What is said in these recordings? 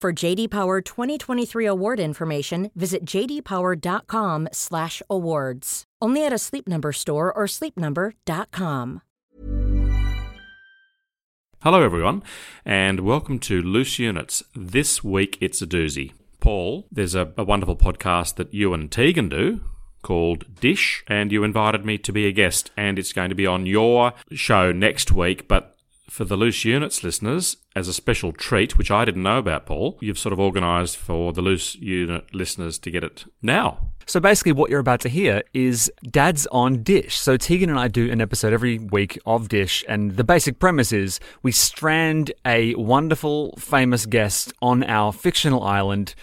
For JD Power 2023 award information, visit jdpower.com/awards. Only at a Sleep Number store or sleepnumber.com. Hello, everyone, and welcome to Loose Units. This week it's a doozy. Paul, there's a, a wonderful podcast that you and Tegan do called Dish, and you invited me to be a guest, and it's going to be on your show next week. But for the Loose Units listeners, as a special treat, which I didn't know about, Paul, you've sort of organised for the Loose Unit listeners to get it now. So basically, what you're about to hear is Dad's on Dish. So Tegan and I do an episode every week of Dish, and the basic premise is we strand a wonderful, famous guest on our fictional island.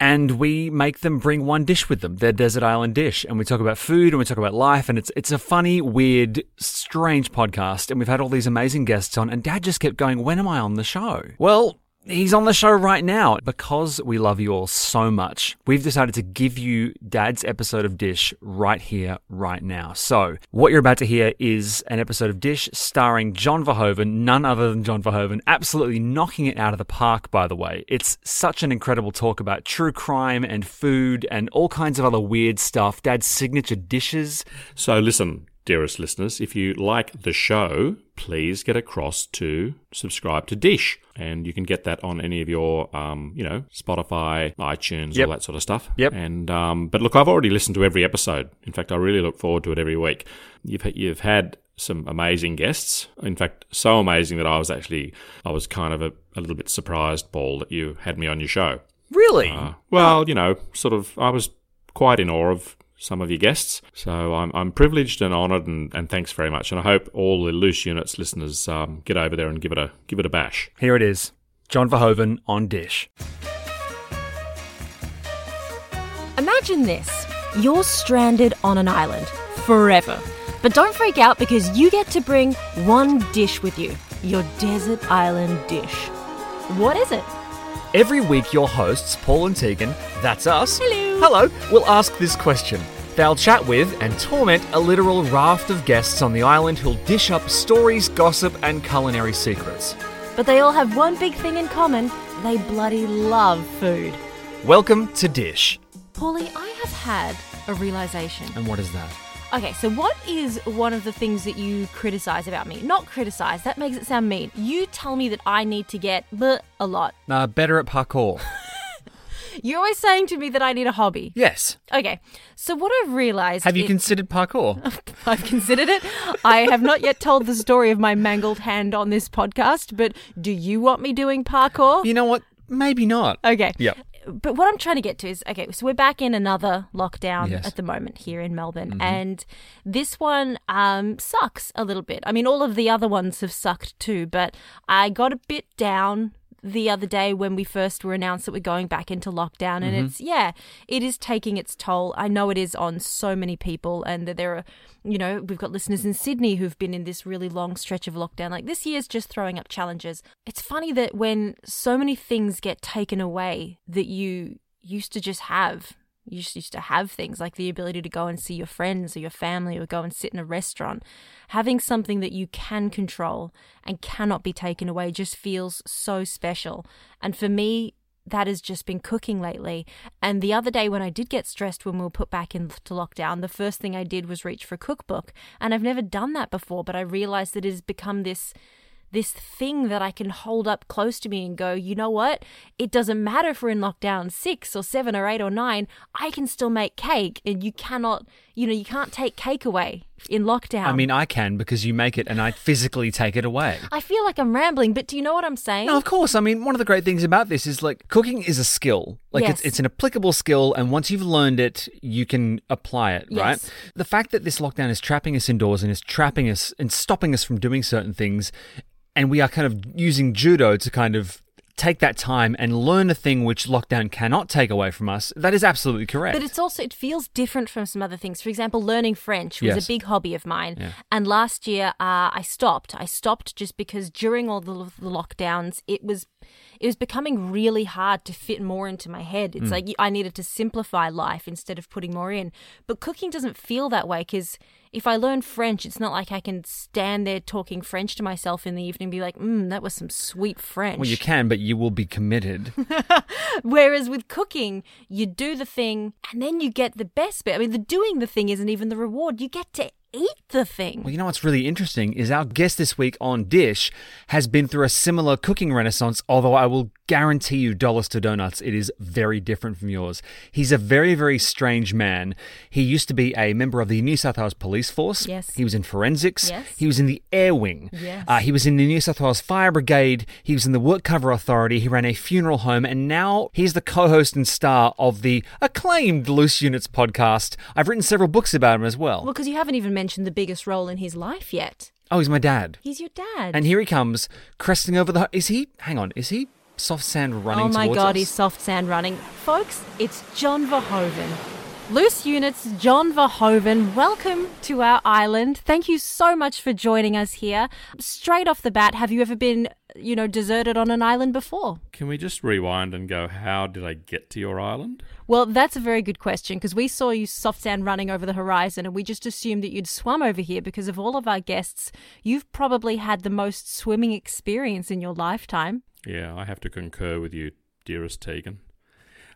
And we make them bring one dish with them, their desert island dish. And we talk about food and we talk about life. And it's, it's a funny, weird, strange podcast. And we've had all these amazing guests on. And Dad just kept going, When am I on the show? Well, He's on the show right now. Because we love you all so much, we've decided to give you Dad's episode of Dish right here, right now. So, what you're about to hear is an episode of Dish starring John Verhoeven, none other than John Verhoeven, absolutely knocking it out of the park, by the way. It's such an incredible talk about true crime and food and all kinds of other weird stuff. Dad's signature dishes. So, listen, dearest listeners, if you like the show, please get across to subscribe to Dish. And you can get that on any of your, um, you know, Spotify, iTunes, Yep. all that sort of stuff. Yep. And um, but look, I've already listened to every episode. In fact, I really look forward to it every week. You've you've had some amazing guests. In fact, so amazing that I was actually I was kind of a, a little bit surprised, Paul, that you had me on your show. Really? Uh, well, you know, sort of, I was quite in awe of some of your guests. So I'm, I'm privileged and honoured, and, and thanks very much. And I hope all the Loose Units listeners um, get over there and give it a give it a bash. Here it is John Verhoeven on Dish. Imagine this you're stranded on an island forever. But don't freak out because you get to bring one dish with you your desert island dish. What is it? Every week, your hosts, Paul and Tegan, that's us, Hello. hello, will ask this question. They'll chat with and torment a literal raft of guests on the island who'll dish up stories, gossip, and culinary secrets. But they all have one big thing in common they bloody love food. Welcome to Dish. Paulie, I have had a realization. And what is that? Okay, so what is one of the things that you criticize about me? Not criticize, that makes it sound mean. You tell me that I need to get bleh a lot. Uh, better at parkour. You're always saying to me that I need a hobby. yes. Okay, so what I've realized Have you is- considered parkour? I've considered it. I have not yet told the story of my mangled hand on this podcast, but do you want me doing parkour? you know what? Maybe not. Okay. Yep. But what I'm trying to get to is okay, so we're back in another lockdown Yes. at the moment here in Melbourne. Mm-hmm. And this one um, sucks a little bit. I mean, all of the other ones have sucked too, but I got a bit down the other day when we first were announced that we're going back into lockdown. And Mm-hmm. it's, yeah, it is taking its toll. I know it is on so many people, and that there are, you know, we've got listeners in Sydney who've been in this really long stretch of lockdown. Like this year's just throwing up challenges. It's funny that when so many things get taken away that you used to just have, you just used to have things like the ability to go and see your friends or your family or go and sit in a restaurant. Having something that you can control and cannot be taken away just feels so special. And for me, that has just been cooking lately. And the other day, when I did get stressed when we were put back into lockdown, the first thing I did was reach for a cookbook. And I've never done that before, but I realized that it has become this this thing that I can hold up close to me and go, you know what? It doesn't matter if we're in lockdown six or seven or eight or nine, I can still make cake. And you cannot, you know, you can't take cake away in lockdown. I mean, I can because you make it and I physically take it away. I feel like I'm rambling, but do you know what I'm saying? No, of course. I mean, one of the great things about this is like cooking is a skill. Like Yes. it's, it's an applicable skill, and once you've learned it, you can apply it, yes. right? The fact that this lockdown is trapping us indoors and is trapping us and stopping us from doing certain things, and we are kind of using judo to kind of take that time and learn a thing which lockdown cannot take away from us. That is absolutely correct. But it's also it feels different from some other things. For example, learning French was Yes. a big hobby of mine, Yeah. and last year uh, I stopped. I stopped just because during all the, the lockdowns, it was it was becoming really hard to fit more into my head. It's like I needed to simplify life instead of putting more in. But cooking doesn't feel that way because if I learn French, it's not like I can stand there talking French to myself in the evening and be like, mm, that was some sweet French. well, you can, but you will be committed. Whereas with cooking, you do the thing and then you get the best bit. I mean, the doing the thing isn't even the reward. You get to eat the thing. Well, you know what's really interesting is our guest this week on Dish has been through a similar cooking renaissance, although I will guarantee you, dollars to donuts, it is very different from yours. He's a very, very strange man. He used to be a member of the New South Wales Police Force. Yes. He was in forensics. Yes. He was in the Air Wing. Yes. Uh, he was in the New South Wales Fire Brigade. He was in the Work Cover Authority. He ran a funeral home. And now he's the co host and star of the acclaimed Loose Units podcast. I've written several books about him as well. Well, because you haven't even mentioned the biggest role in his life yet. oh, he's my dad. He's your dad. And here he comes, cresting over the. Is he? Hang on. Is he soft sand running? oh my God, us? he's soft sand running. Folks, it's John Verhoeven. Loose Units, John Verhoeven, welcome to our island. Thank you so much for joining us here. Straight off the bat, have you ever been, you know, deserted on an island before? Can we just rewind and go, how did I get to your island? Well, that's a very good question because we saw you soft sand running over the horizon and we just assumed that you'd swum over here because of all of our guests. You've probably had the most swimming experience in your lifetime. Yeah, I have to concur with you, dearest Tegan.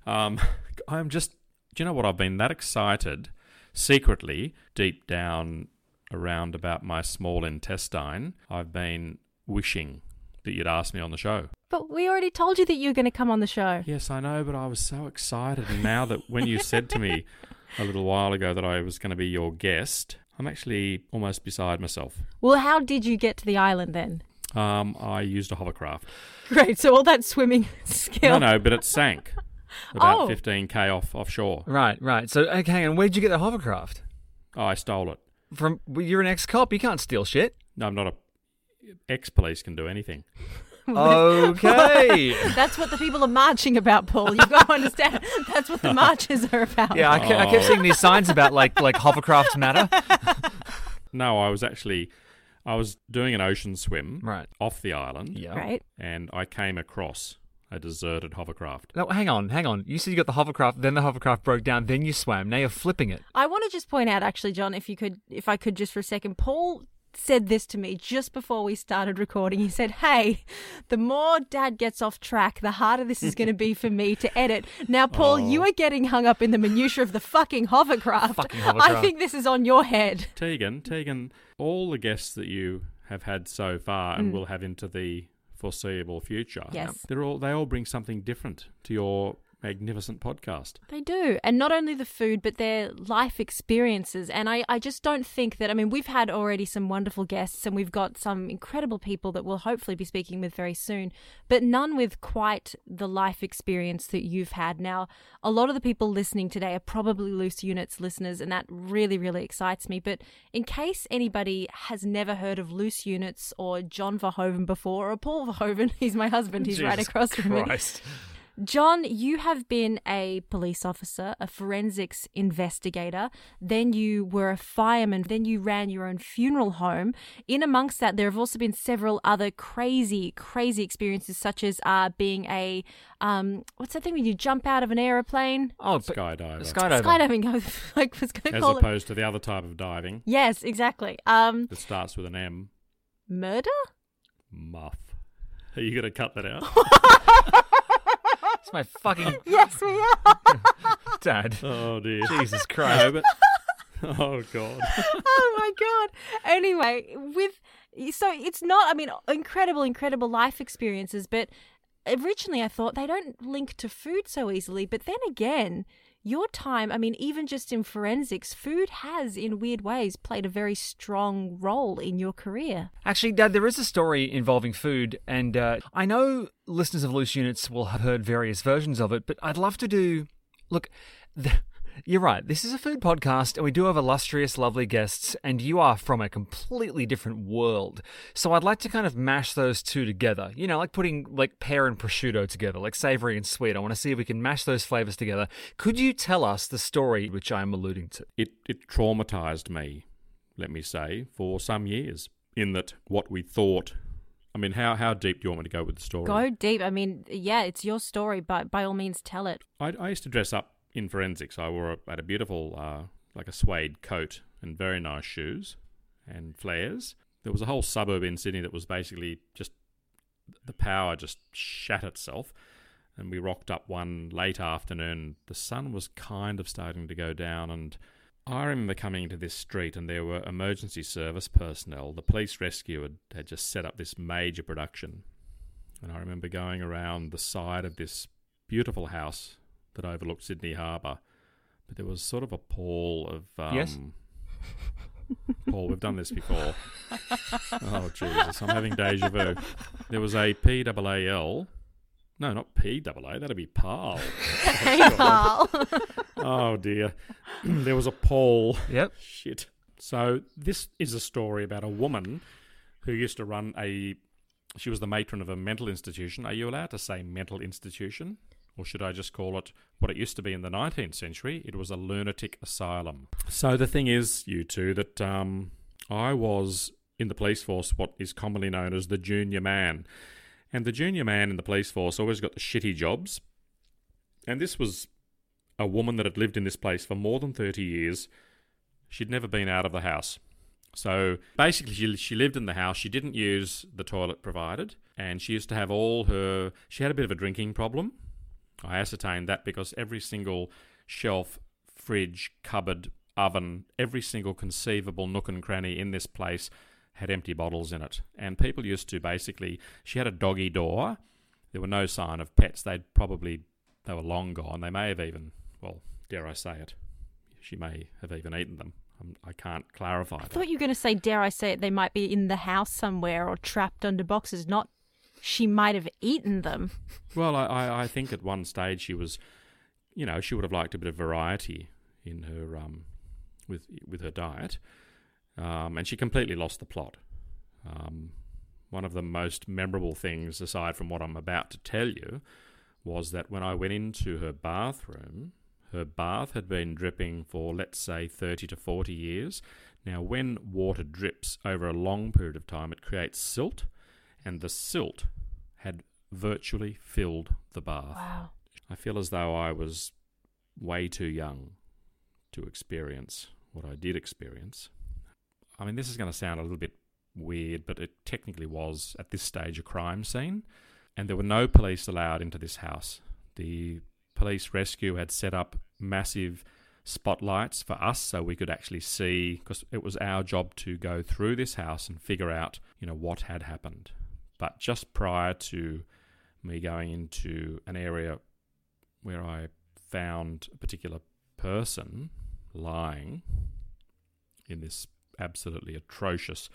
Um, I'm just, do you know what? I've been that excited secretly, deep down around about my small intestine. I've been wishing that you'd ask me on the show. But we already told you that you were going to come on the show. Yes, I know, but I was so excited. And now that when you said to me a little while ago that I was going to be your guest, I'm actually almost beside myself. Well, how did you get to the island then? Um, I used a hovercraft. Great. So all that swimming skill. No, no, but it sank about Oh. 15k off offshore. Right, right. So, okay, hang on. Where'd you get the hovercraft? Oh, I stole it. From well, you're an ex-cop. You can't steal shit. No, I'm not a ex-police can do anything. Okay. That's what the people are marching about, Paul. You've got to understand. That's what the marches are about. yeah, I, ke- I kept oh. seeing these signs about like like hovercraft matter. No, I was actually I was doing an ocean swim Right. off the island, Yeah. Right. and I came across a deserted hovercraft. No, hang on, hang on. You said you got the hovercraft, then the hovercraft broke down, then you swam. Now you're flipping it. I want to just point out, actually, John, if you could, if I could just for a second, Paul said this to me just before we started recording. He said, Hey, the more dad gets off track, the harder this is going to be for me to edit. Now, Paul, oh. you are getting hung up in the minutiae of the fucking hovercraft. Fucking hovercraft. I think this is on your head. Tegan, Tegan, all the guests that you have had so far and mm. will have into the foreseeable future. Yes. they're all they all bring something different to your magnificent podcast. They do. And not only the food, but their life experiences. And I, I just don't think that, I mean, we've had already some wonderful guests and we've got some incredible people that we'll hopefully be speaking with very soon, but none with quite the life experience that you've had. Now, a lot of the people listening today are probably Loose Units listeners, and that really, really excites me. But in case anybody has never heard of Loose Units or John Verhoeven before, or Paul Verhoeven, he's my husband, he's right Jesus across from me. Christ. John, you have been a police officer, a forensics investigator, then you were a fireman, then you ran your own funeral home. In amongst that, there have also been several other crazy, crazy experiences, such as uh, being a um, what's that thing when you jump out of an aeroplane? Oh, but- Skydiver. Skydiver. Skydiving. I like was going to As call it. opposed to the other type of diving Yes, exactly. Um, that starts with an M. murder. Muff. Are you going to cut that out? It's my fucking Yes, we are. dad. oh dear. Jesus Christ. No, but oh god. oh my god. Anyway, with So it's not, I mean, incredible, incredible life experiences, but originally I thought they don't link to food so easily. But then again, your time, I mean, even just in forensics, food has, in weird ways, played a very strong role in your career. Actually, there is a story involving food, and uh, I know listeners of Loose Units will have heard various versions of it, but I'd love to do. Look, the, you're right. This is a food podcast, and we do have illustrious, lovely guests, and you are from a completely different world. So I'd like to kind of mash those two together. You know, like putting like pear and prosciutto together, like savory and sweet. I want to see if we can mash those flavors together. Could you tell us the story which I am alluding to? It it traumatized me, let me say, for some years. In that, what we thought. I mean, how how deep do you want me to go with the story? Go deep. I mean, yeah, it's your story, but by all means, tell it. I, I used to dress up in forensics. I wore a, had a beautiful, uh, like a suede coat and very nice shoes and flares. There was a whole suburb in Sydney that was basically just the power just shat itself. And we rocked up one late afternoon. The sun was kind of starting to go down, and I remember coming into this street, and there were emergency service personnel. The police rescue had, had just set up this major production. And I remember going around the side of this beautiful house that overlooked Sydney Harbour. But there was sort of a pall of. Um, Yes? Paul, we've done this before. Oh, Jesus. I'm having deja vu. There was a PAAL. No, not PAA. That'd be PAL. Hey, Paul. Oh, dear. there was a pall. Yep. Shit. So this is a story about a woman who used to run a. She was the matron of a mental institution. Are you allowed to say mental institution? Or should I just call it what it used to be in the 19th century? It was a lunatic asylum. So the thing is, you two, that um, I was in the police force what is commonly known as the junior man. And the junior man in the police force always got the shitty jobs. And this was a woman that had lived in this place for more than 30 years. She'd never been out of the house. So basically, she, she lived in the house. She didn't use the toilet provided. And she used to have all her. She had a bit of a drinking problem. I ascertained that because every single shelf, fridge, cupboard, oven, every single conceivable nook and cranny in this place had empty bottles in it. And people used to basically. She had a doggy door. There were no sign of pets. They'd probably. They were long gone. They may have even. Well, dare I say it? She may have even eaten them. I'm, I can't clarify I that. thought you were going to say, dare I say it, they might be in the house somewhere or trapped under boxes, not she might have eaten them. Well, I, I, think at one stage she was, you know, she would have liked a bit of variety in her um, with with her diet, um, and she completely lost the plot. Um, one of the most memorable things, aside from what I'm about to tell you, was that when I went into her bathroom, her bath had been dripping for let's say 30 to 40 years. Now, when water drips over a long period of time, it creates silt, and the silt had virtually filled the bath. Wow. I feel as though I was way too young to experience what I did experience. I mean, this is going to sound a little bit weird, but it technically was at this stage a crime scene, and there were no police allowed into this house. The police rescue had set up massive spotlights for us so we could actually see because it was our job to go through this house and figure out you know what had happened but just prior to me going into an area where I found a particular person lying in this absolutely atrocious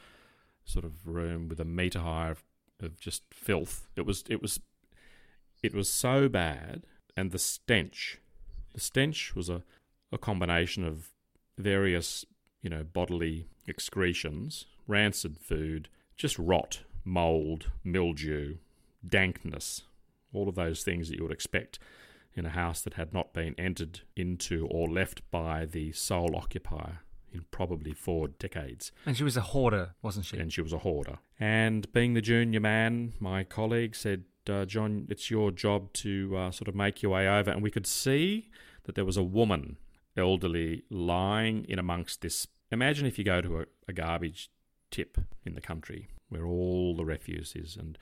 sort of room with a meter high of, of just filth. It was it was it was so bad, and the stench, the stench was a, a combination of various you know bodily excretions, rancid food, just rot, mold, mildew, dankness, all of those things that you would expect in a house that had not been entered into or left by the sole occupier in probably four decades. And she was a hoarder, wasn't she? And she was a hoarder. And being the junior man, my colleague said, uh, John, it's your job to uh, sort of make your way over. And we could see that there was a woman, elderly, lying in amongst this. Imagine if you go to a, a garbage tip in the country where all the refuse is, and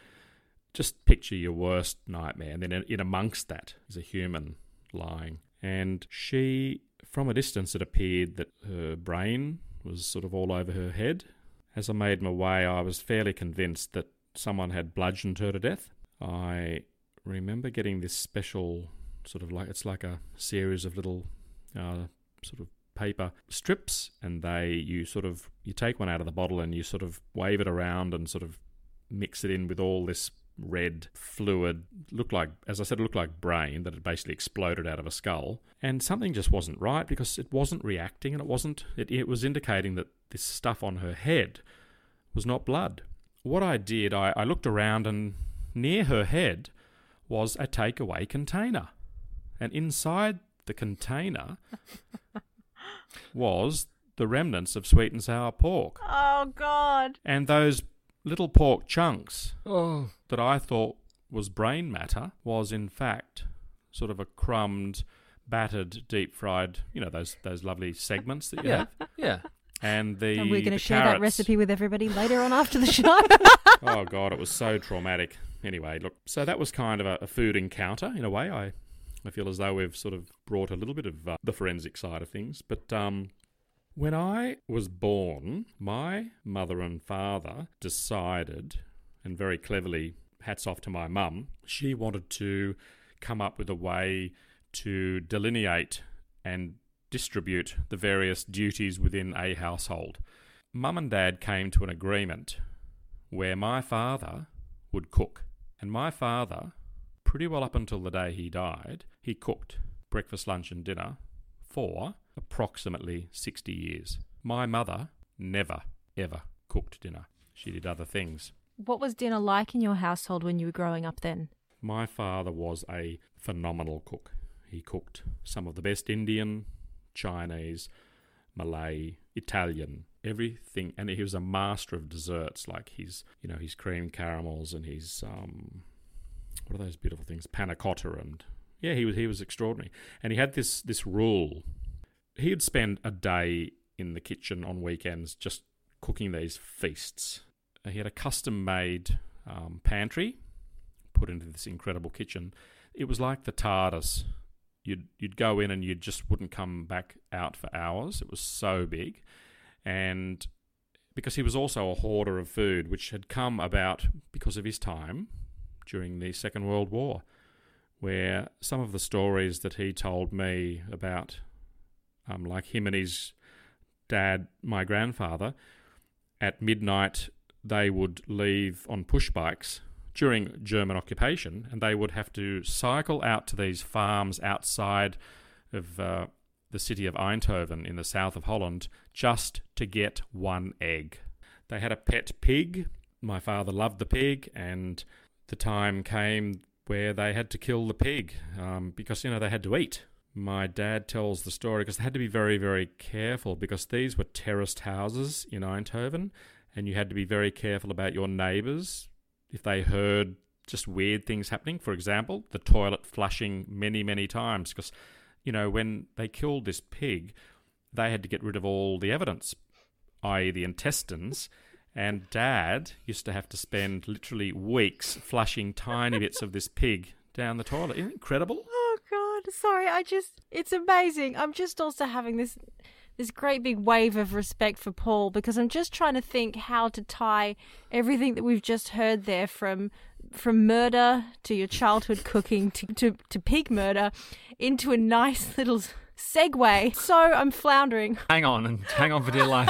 just picture your worst nightmare. And then in, amongst that is a human lying. And she, from a distance, it appeared that her brain was sort of all over her head as I made my way, I was fairly convinced that someone had bludgeoned her to death. I remember getting this special sort of like it's like a series of little uh, sort of paper strips, and they you sort of you take one out of the bottle and you sort of wave it around and sort of mix it in with all this red fluid looked like as i said it looked like brain that had basically exploded out of a skull. And something just wasn't right because it wasn't reacting and it wasn't it, it was indicating that this stuff on her head was not blood. What i did I, I looked around and near her head was a takeaway container. And inside the container was the remnants of sweet and sour pork Oh God. and those little pork chunks Oh. that I thought was brain matter was in fact sort of a crumbed, battered, deep fried, you know, those those lovely segments that you Yeah. have. Yeah. And the And we're going to share that recipe with everybody later on after the show. oh god, it was so traumatic. Anyway, look, so that was kind of a, a food encounter in a way. I I feel as though we've sort of brought a little bit of uh, the forensic side of things, but um, when I was born, my mother and father decided, and very cleverly, hats off to my mum, she wanted to come up with a way to delineate and distribute the various duties within a household. Mum and dad came to an agreement where my father would cook. And my father, pretty well up until the day he died, he cooked breakfast, lunch, and dinner for approximately 60 years. My mother never, ever cooked dinner. She did other things. what was dinner like in your household when you were growing up then? My father was a phenomenal cook. He cooked some of the best Indian, Chinese, Malay, Italian, everything, and he was a master of desserts, like his, you know, his cream caramels and his um, what are those beautiful things, panna cotta, and yeah, he was he was extraordinary. And he had this this rule. He'd spend a day in the kitchen on weekends just cooking these feasts. He had a custom made um, pantry put into this incredible kitchen. It was like the TARDIS. You'd you'd go in and you just wouldn't come back out for hours. It was so big, and because he was also a hoarder of food, which had come about because of his time during the Second World War, where some of the stories that he told me about, um, like him and his dad, my grandfather, at midnight they would leave on push bikes during German occupation, and they would have to cycle out to these farms outside of uh, the city of Eindhoven in the south of Holland just to get one egg. They had a pet pig. My father loved the pig, and the time came where they had to kill the pig um, because, you know, they had to eat. My dad tells the story because they had to be very, very careful because these were terraced houses in Eindhoven, and you had to be very careful about your neighbours if they heard just weird things happening. For example, the toilet flushing many, many times because, you know, when they killed this pig, they had to get rid of all the evidence, i.e., the intestines. And dad used to have to spend literally weeks flushing tiny bits of this pig down the toilet. Isn't it incredible? Oh God, sorry. I just it's amazing. I'm just also having this this great big wave of respect for Paul because I'm just trying to think how to tie everything that we've just heard there from from murder to your childhood cooking to, to, to pig murder into a nice little segue. So I'm floundering. Hang on and hang on for dear life.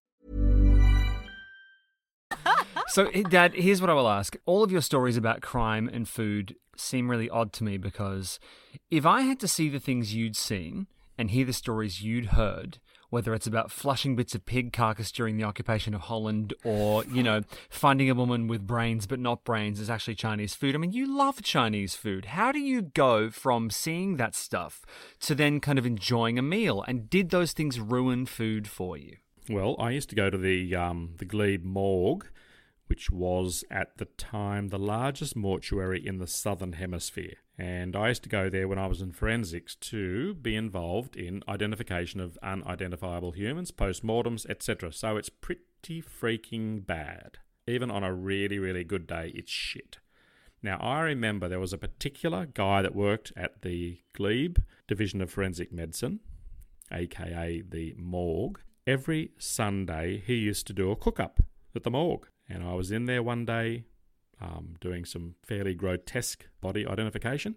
So, Dad, here's what I will ask. All of your stories about crime and food seem really odd to me because if I had to see the things you'd seen and hear the stories you'd heard, whether it's about flushing bits of pig carcass during the occupation of Holland or, you know, finding a woman with brains but not brains is actually Chinese food. I mean, you love Chinese food. How do you go from seeing that stuff to then kind of enjoying a meal? And did those things ruin food for you? Well, I used to go to the um, the Glebe morgue, which was at the time the largest mortuary in the southern hemisphere. And I used to go there when I was in forensics to be involved in identification of unidentifiable humans, postmortems, etc. So it's pretty freaking bad. Even on a really, really good day, it's shit. Now, I remember there was a particular guy that worked at the Glebe Division of Forensic Medicine, aka the morgue. Every Sunday, he used to do a cook up at the morgue. And I was in there one day um, doing some fairly grotesque body identification.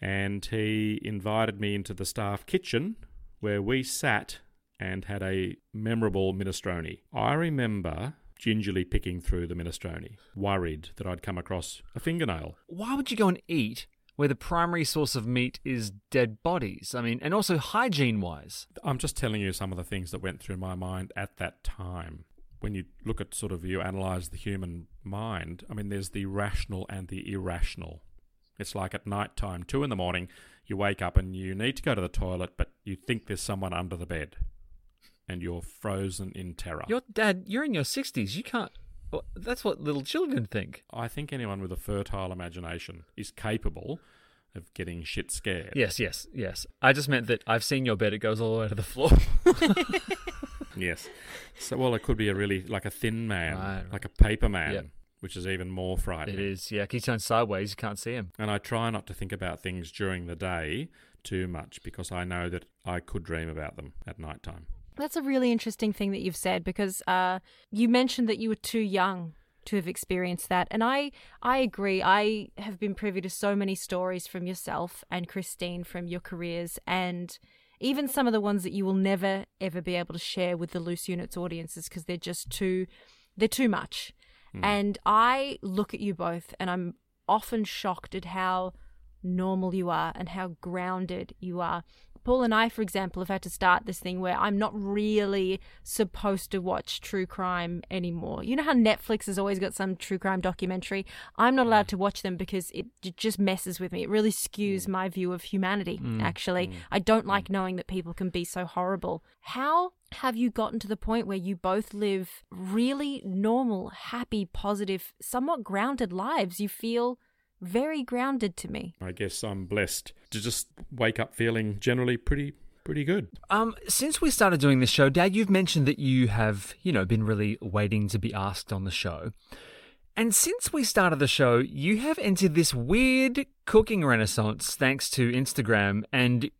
And he invited me into the staff kitchen where we sat and had a memorable minestrone. I remember gingerly picking through the minestrone, worried that I'd come across a fingernail. Why would you go and eat where the primary source of meat is dead bodies? I mean, and also hygiene wise. I'm just telling you some of the things that went through my mind at that time. When you look at sort of you analyze the human mind, I mean, there's the rational and the irrational. It's like at night time, two in the morning, you wake up and you need to go to the toilet, but you think there's someone under the bed, and you're frozen in terror. Your dad, you're in your 60s. You can't. Well, that's what little children think. I think anyone with a fertile imagination is capable of getting shit scared. Yes, yes, yes. I just meant that I've seen your bed. It goes all the way to the floor. Yes. So, well, it could be a really like a thin man, Right, right. like a paper man, Yep. which is even more frightening. it is. Yeah, he turns sideways. You can't see him. And I try not to think about things during the day too much because I know that I could dream about them at night time. That's a really interesting thing that you've said because uh, you mentioned that you were too young to have experienced that, and I I agree. I have been privy to so many stories from yourself and Christine from your careers, and even some of the ones that you will never ever be able to share with the loose units audiences because they're just too they're too much. Hmm. And I look at you both, and I'm often shocked at how normal you are and how grounded you are. Paul and I, for example, have had to start this thing where I'm not really supposed to watch true crime anymore. You know how Netflix has always got some true crime documentary? I'm not allowed to watch them because it just messes with me. It really skews mm. my view of humanity, mm, actually. Mm, I don't like knowing that people can be so horrible. How have you gotten to the point where you both live really normal, happy, positive, somewhat grounded lives? You feel very grounded to me. I guess I'm blessed to just wake up feeling generally pretty pretty good. Um, since we started doing this show, Dad, you've mentioned that you have, you know, been really waiting to be asked on the show. And since we started the show, you have entered this weird cooking renaissance thanks to Instagram. And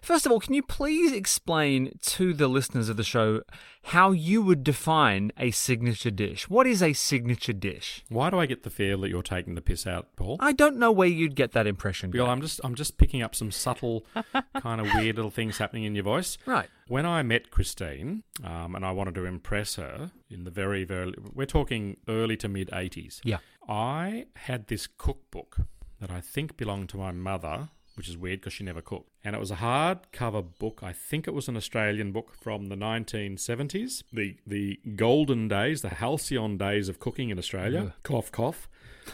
first of all, can you please explain to the listeners of the show how you would define a signature dish? What is a signature dish? Why do I get the feel that you're taking the piss out, Paul? I don't know where you'd get that impression. Well, I'm just I'm just picking up some subtle kind of weird little things happening in your voice. Right. When I met Christine, um, and I wanted to impress her in the very very we're talking early to mid 80s. Yeah. I had this cookbook that I think belonged to my mother, which is weird because she never cooked. And it was a hardcover book. I think it was an Australian book from the 1970s, the the golden days, the halcyon days of cooking in Australia. Cough, cough.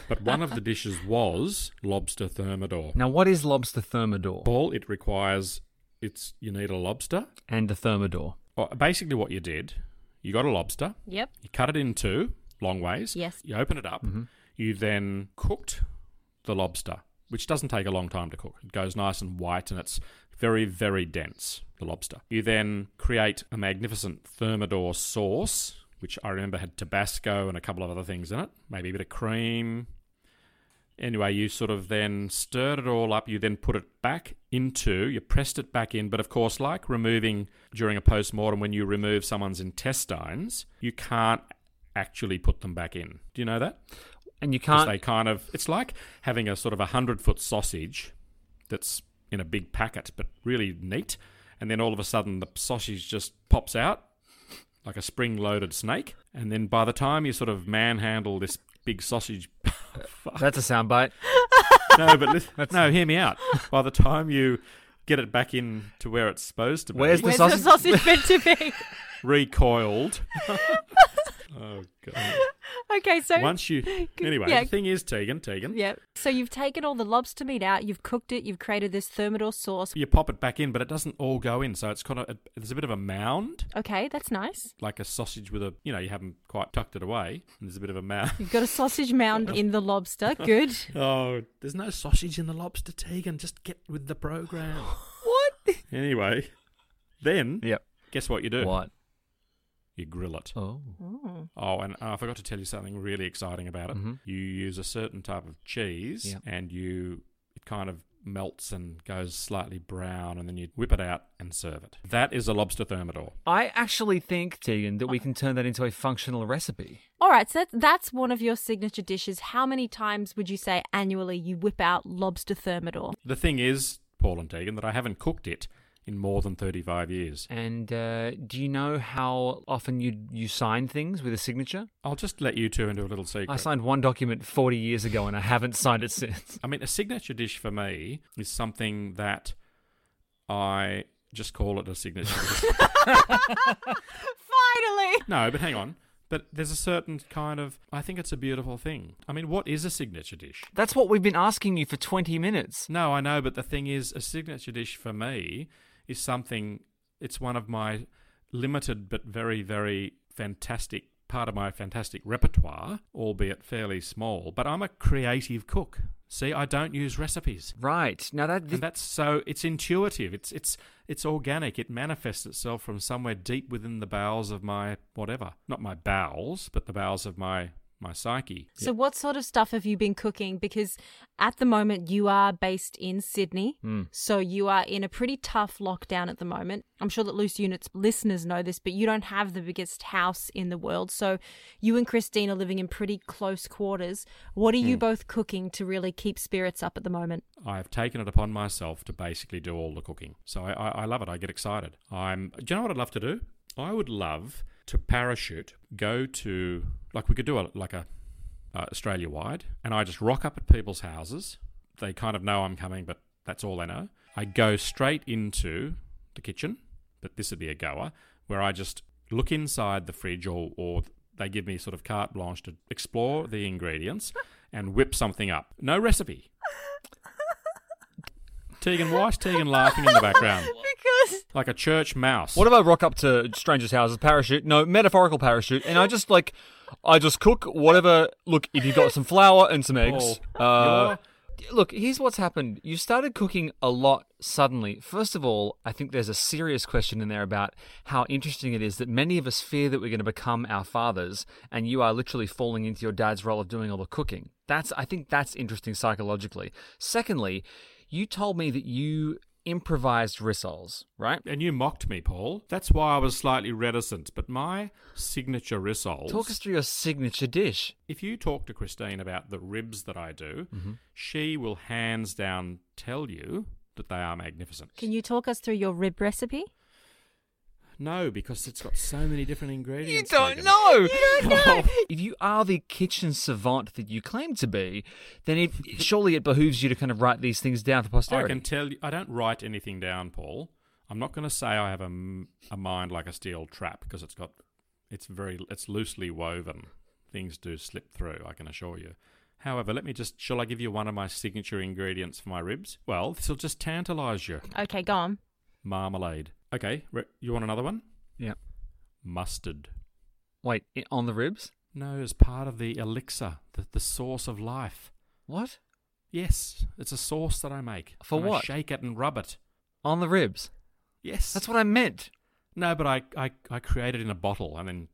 But one of the dishes was lobster thermidor. Now, what is lobster thermidor? Paul, it requires it's you need a lobster. And a thermidor. Well, basically, what you did, you got a lobster, Yep. you cut it in two long ways. Yes. You open it up. Mm-hmm. You then cooked the lobster, which doesn't take a long time to cook. It goes nice and white and it's very, very dense, the lobster. You then create a magnificent thermidor sauce, which I remember had Tabasco and a couple of other things in it, maybe a bit of cream. Anyway, you sort of then stirred it all up. You then put it back into, you pressed it back in. But of course, like removing during a post mortem, when you remove someone's intestines, you can't actually put them back in. Do you know that? And you can't. they kind of, it's like having a sort of a hundred foot sausage that's in a big packet, but really neat. And then all of a sudden, the sausage just pops out like a spring loaded snake. And then by the time you sort of manhandle this big sausage, That's a soundbite. no, but listen, no, hear me out. By the time you get it back in to where it's supposed to be, Where's the Where's sausage? the sausage meant to be? recoiled. Oh god! okay, so Once you, anyway, yeah. the thing is, Tegan, Tegan, yeah. So you've taken all the lobster meat out, you've cooked it, you've created this thermidor sauce. you pop it back in, but it doesn't all go in. So it's kind of there's a bit of a mound, Okay, that's nice. like a sausage with a you know you haven't quite tucked it away, and there's a bit of a mound. You've got a sausage mound in the lobster. Good. Oh, there's no sausage in the lobster, Tegan. Just get with the program. What? Anyway, then Yep. guess what you do? What? You grill it. Oh. Oh, and I forgot to tell you something really exciting about it. Mhm. You use a certain type of cheese, Yeah. and you it kind of melts and goes slightly brown, and then you whip it out and serve it. That is a lobster thermidor. I actually think, Tegan, that we can turn that into a functional recipe. All right, so that's, that's one of your signature dishes. How many times would you say annually you whip out lobster thermidor? The thing is, Paul and Tegan, that I haven't cooked it in more than thirty-five years. And uh, do you know how often you you sign things with a signature? I'll just let you two into a little secret. I signed one document 40 years ago and I haven't signed it since. I mean, a signature dish for me is something that I just call it a signature dish. Finally! no, but hang on. But there's a certain kind of. I think it's a beautiful thing. I mean, what is a signature dish? That's what we've been asking you for 20 minutes. No, I know, but the thing is, a signature dish for me is something. It's one of my limited but very, very fantastic part of my fantastic repertoire, albeit fairly small. But I'm a creative cook. See, I don't use recipes. Right. Now that and that's so it's intuitive it's it's it's organic it manifests itself from somewhere deep within the bowels of my whatever not my bowels but the bowels of my my psyche So, what sort of stuff have you been cooking? Because at the moment, you are based in Sydney. Hmm. So, you are in a pretty tough lockdown at the moment. I'm sure that Loose Units listeners know this, but you don't have the biggest house in the world. So, you and Christine are living in pretty close quarters. What are you hmm. both cooking to really keep spirits up at the moment? i've taken it upon myself to basically do all the cooking so I, I, I love it i get excited i'm do you know what i'd love to do i would love to parachute go to like we could do a like a uh, australia wide and i just rock up at people's houses. They kind of know i'm coming but that's all they know. I go straight into the kitchen but this would be a goer where i just look inside the fridge or, or they give me sort of carte blanche to explore the ingredients and whip something up. No recipe Tegan, why is Tegan laughing in the background? Because Like a church mouse. What if I rock up to strangers' houses, parachute? No, metaphorical parachute, and I just like, I just cook whatever. Look, if you've got some flour and some eggs, uh, look, here's what's happened. You started cooking a lot suddenly. First of all, I think there's a serious question in there about how interesting it is that many of us fear that we're going to become our fathers, and you are literally falling into your dad's role of doing all the cooking. That's, I think, that's interesting psychologically. Secondly, you told me that you improvised rissoles, right? And you mocked me, Paul. That's why I was slightly reticent. But my signature rissoles. Talk us through your signature dish. if you talk to Christine about the ribs that I do, mm-hmm. she will hands down tell you that they are magnificent. can you talk us through your rib recipe? No, because it's got so many different ingredients. You don't Tegan. know. You don't know. if you are the kitchen savant that you claim to be, then it, surely it behooves you to kind of write these things down for posterity. I can tell you, I don't write anything down, Paul. I'm not going to say I have a mind like a steel trap because it's got, it's very, it's loosely woven. Things do slip through, I can assure you. However, let me just, shall I give you one of my signature ingredients for my ribs? Well, this will just tantalise you. Okay, go on. marmalade. Okay, you want another one? Yeah. Mustard. Wait, on the ribs? No, as part of the elixir, the, the source of life. What? Yes, it's a sauce that I make. For And I what? shake it and rub it. On the ribs? Yes. That's what I meant. No, but I, I, I create it in a bottle and then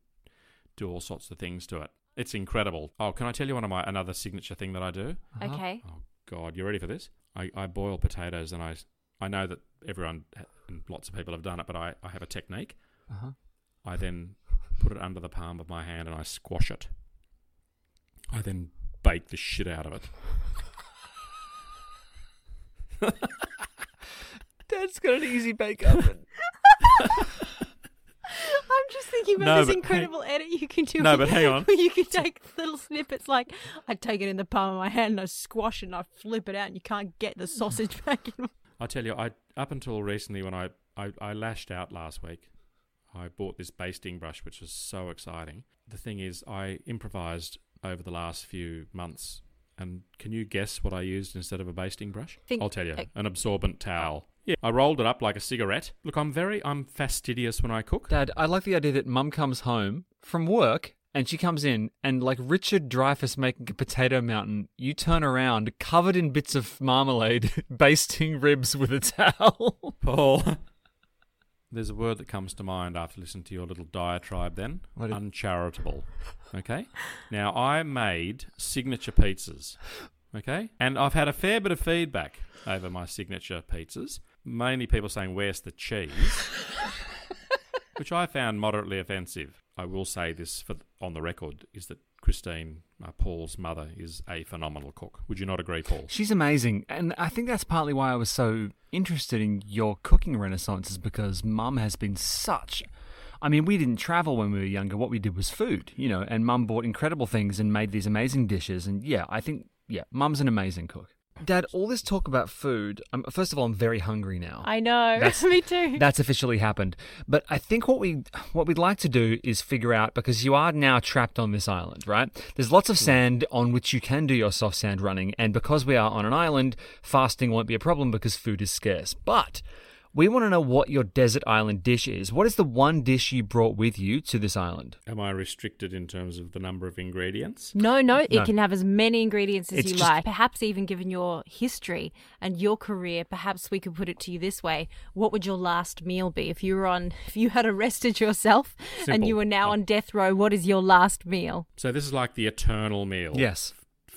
do all sorts of things to it. It's incredible. Oh, can I tell you one of my another signature thing that I do? Uh-huh. Okay. Oh God, you ready for this? I, I boil potatoes and I I know that everyone ha- and lots of people have done it, but I, I have a technique. Uh-huh. I then put it under the palm of my hand and I squash it. I then bake the shit out of it. Dad's got an easy bake oven. I'm just thinking about No, this but incredible edit you can do. No, but hang on. Where you can take little snippets like I take it in the palm of my hand and I squash it and I flip it out and you can't get the sausage back in. I tell you, I up until recently when I, I, I lashed out last week, I bought this basting brush, which was so exciting. The thing is, I improvised over the last few months, and can you guess what I used instead of a basting brush? Think- I'll tell you, uh, an absorbent towel. Yeah, I rolled it up like a cigarette. Look, I'm very, I'm fastidious when I cook. Dad, I like the idea that mum comes home from work and she comes in and like Richard Dreyfuss making a potato mountain, you turn around covered in bits of marmalade, basting ribs with a towel. Paul. There's a word that comes to mind after listening to your little diatribe then. What Uncharitable. Okay? Now, I made signature pizzas. Okay? And I've had a fair bit of feedback over my signature pizzas. Mainly people saying, Where's the cheese? Which I found moderately offensive. I will say this for on the record is that Christine, uh, Paul's mother, is a phenomenal cook. Would you not agree, Paul? She's amazing. And I think that's partly why I was so interested in your cooking renaissance, is because mum has been such. I mean, we didn't travel when we were younger. What we did was food, you know, and mum bought incredible things and made these amazing dishes. And yeah, I think, yeah, mum's an amazing cook. Dad, all this talk about food, um, first of all, I'm very hungry now. I know. That's- Me too. That's officially happened. But I think what we what we'd like to do is figure out because you are now trapped on this island, right? There's lots of sand on which you can do your soft sand running, and because we are on an island, fasting won't be a problem because food is scarce. But we want to know what your desert island dish is. What is the one dish you brought with you to this island? Am I restricted in terms of the number of ingredients? No, no, it No. can have as many ingredients as It's you just- like. Perhaps even given your history and your career, perhaps we could put it to you this way: What would your last meal be if you were on, if you had arrested yourself and you were now Uh, on death row? What is your last meal? So this is like the eternal meal. Yes.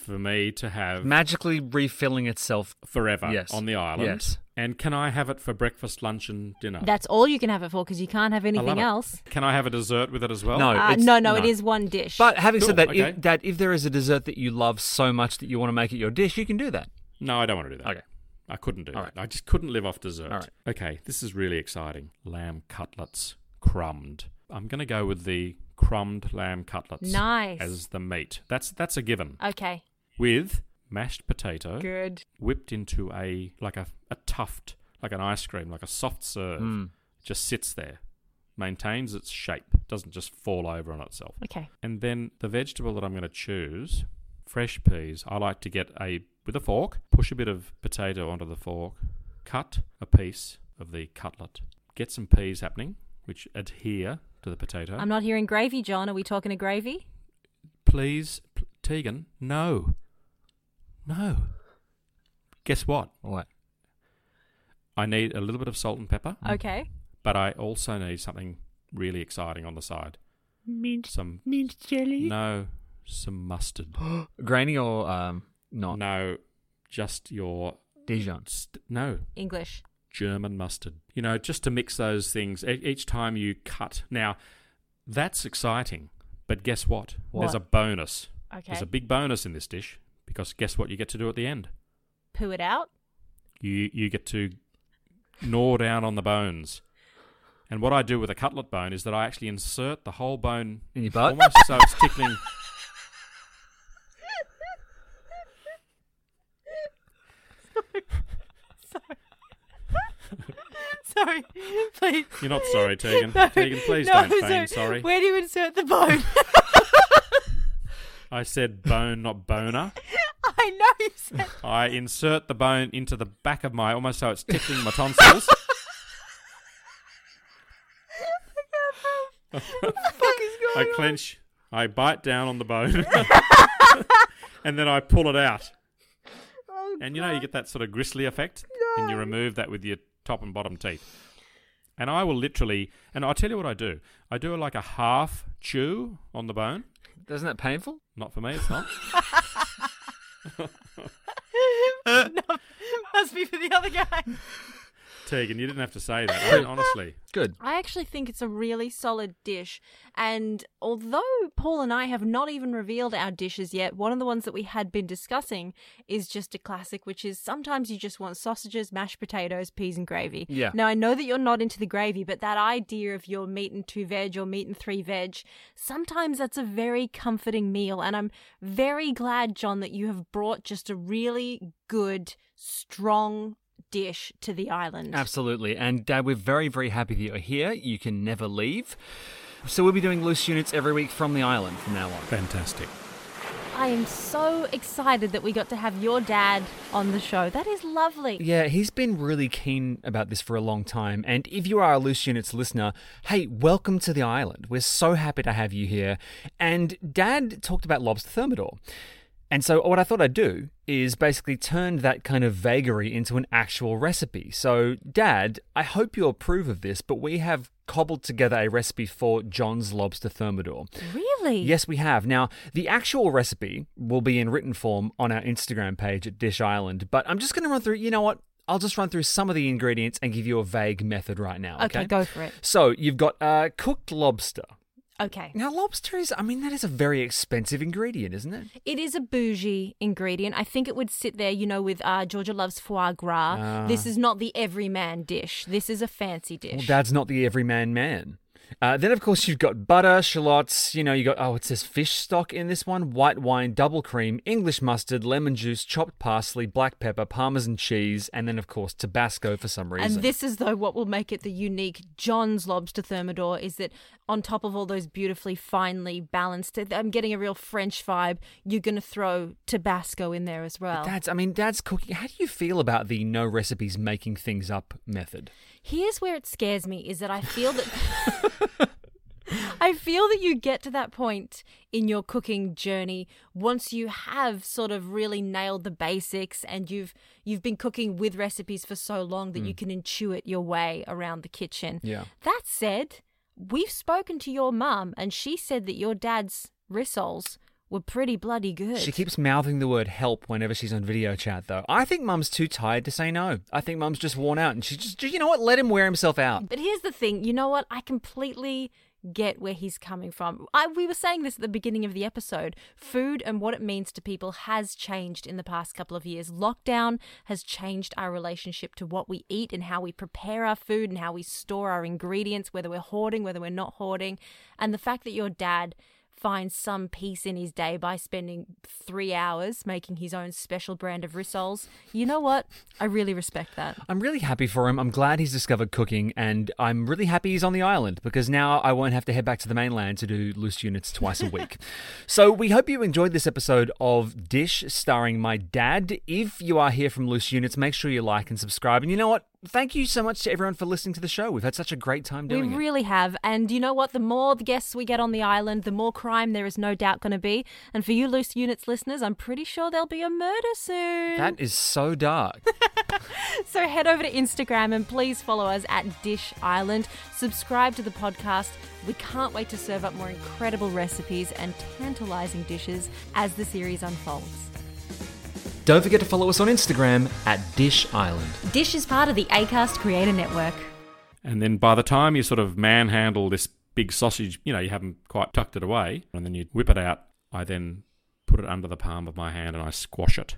For me to have Magically refilling itself. forever Yes. on the island. Yes. And can I have it for breakfast, lunch, and dinner? That's all you can have it for because you can't have anything else. Can I have a dessert with it as well? No. Uh, no, no, it no. is one dish. But having Cool, said that, okay. if, that if there is a dessert that you love so much that you want to make it your dish, you can do that. No, I don't want to do that. Okay. I couldn't do All that. right. I just couldn't live off dessert. All right. Okay, this is really exciting. Lamb cutlets, crumbed. I'm going to go with the crumbed lamb cutlets nice. as the meat. That's that's a given. okay, With mashed potato good. whipped into a like a, a tuft, like an ice cream, like a soft serve. Mm. Just sits there, maintains its shape, doesn't just fall over on itself. Okay, And then the vegetable that I'm going to choose, fresh peas. I like to get a with a fork, push a bit of potato onto the fork, cut a piece of the cutlet, get some peas happening, which adhere to the potato. I'm not hearing gravy, John. Are we talking a gravy? Please, P- Tegan, no, no. Guess what? What? I need a little bit of salt and pepper, Okay. but I also need something really exciting on the side. Mint, Some mint jelly. no, some mustard. Grainy or um, not? No, just your Dijon. st- no English. German mustard. You know, just to mix those things e- each time you cut. Now, that's exciting, but guess what? There's a bonus. Okay. There's a big bonus in this dish because guess what you get to do at the end? Poo it out. You you get to gnaw down on the bones. And what I do with a cutlet bone is that I actually insert the whole bone In your butt? almost so it's tickling. Sorry, please. You're not sorry, Tegan. No, Tegan, please no, don't feign so sorry. Where do you insert the bone? I said bone, not boner. I know you said. I insert the bone into the back of my, almost so it's tickling my tonsils. I, I clench, I bite down on the bone, and then I pull it out. Oh, and you know, you get that sort of gristly effect, no. and you remove that with your top and bottom teeth. And I will literally, and I'll tell you what I do. I do like a half chew on the bone. Isn't that painful? Not for me, it's not. Must be for the other guy. Tegan, you didn't have to say that. I mean, honestly, Good. I actually think it's a really solid dish. And although Paul and I have not even revealed our dishes yet, one of the ones that we had been discussing is just a classic, which is sometimes you just want sausages, mashed potatoes, peas, and gravy. Yeah. Now, I know that you're not into the gravy, but that idea of your meat and two veg or meat and three veg, sometimes that's a very comforting meal. And I'm very glad, John, that you have brought just a really good, strong dish to the island. Absolutely. And Dad, we're very, very happy that you're here. You can never leave. So we'll be doing loose units every week from the island from now on. fantastic. I am so excited that we got to have your dad on the show. That is lovely. Yeah, he's been really keen about this for a long time. And if you are a Loose Units listener, hey, welcome to the island. We're so happy to have you here. And Dad talked about lobster thermidor. And so, what I thought I'd do is basically turn that kind of vagary into an actual recipe. So, Dad, I hope you approve of this, but we have cobbled together a recipe for John's lobster thermidor. Really? Yes, we have. Now, the actual recipe will be in written form on our Instagram page at Dish Island, but I'm just going to run through, you know what? I'll just run through some of the ingredients and give you a vague method right now. Okay, Okay, go for it. So, you've got uh, cooked lobster. Okay. Now, lobster is, I mean, that is a very expensive ingredient, isn't it? It is a bougie ingredient. I think it would sit there, you know, with uh, Georgia loves foie gras. This is not the everyman dish. This is a fancy dish. Well, Dad's not the everyman man. Uh, then, of course, you've got butter, shallots. You know, you got oh, it says fish stock in this one, white wine, double cream, English mustard, lemon juice, chopped parsley, black pepper, parmesan cheese, and then, of course, Tabasco for some reason. and this is though what will make it the unique John's lobster thermidor is that on top of all those beautifully finely balanced, I'm getting a real French vibe. You're going to throw Tabasco in there as well. Dad's, I mean, Dad's cooking. How do you feel about the no recipes making things up method? Here's where it scares me is that I feel that I feel that you get to that point in your cooking journey once you have sort of really nailed the basics and you've you've been cooking with recipes for so long that you hmm. can intuit your way around the kitchen. Yeah. That said, we've spoken to your mum and she said that your dad's rissoles were pretty bloody good. She keeps mouthing the word help whenever she's on video chat, though. I think Mum's too tired to say no. I think Mum's just worn out, and she just, you know what? Let him wear himself out. But here's the thing, you know what? I completely get where he's coming from. I, we were saying this at the beginning of the episode. Food and what it means to people has changed in the past couple of years. Lockdown has changed our relationship to what we eat and how we prepare our food and how we store our ingredients, whether we're hoarding, whether we're not hoarding. And the fact that your dad finds some peace in his day by spending three hours making his own special brand of rissoles. You know what? I really respect that. I'm really happy for him. I'm glad he's discovered cooking, and I'm really happy he's on the island because now I won't have to head back to the mainland to do loose units twice a week. so we hope you enjoyed this episode of Dish starring my dad. If you are here from Loose Units, make sure you like and subscribe. And you know what? Thank you so much to everyone for listening to the show. We've had such a great time We doing it. We really have. And you know what? The more the guests we get on the island, the more crime there is no doubt going to be. And for you Loose Units listeners, I'm pretty sure there'll be a murder soon. That is so dark. So head over to Instagram and please follow us at Dish Island. Subscribe to the podcast. We can't wait to serve up more incredible recipes and tantalizing dishes as the series unfolds. Don't forget to follow us on Instagram at Dish Island. Dish is part of the ACAST Creator Network. And then by the time you sort of manhandle this big sausage, you know, you haven't quite tucked it away, and then you whip it out, I then put it under the palm of my hand and I squash it.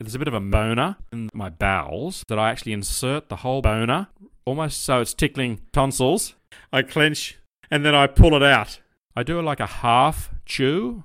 There's a bit of a boner in my bowels that I actually insert the whole boner, almost so it's tickling tonsils. I clench and then I pull it out. I do like a half chew.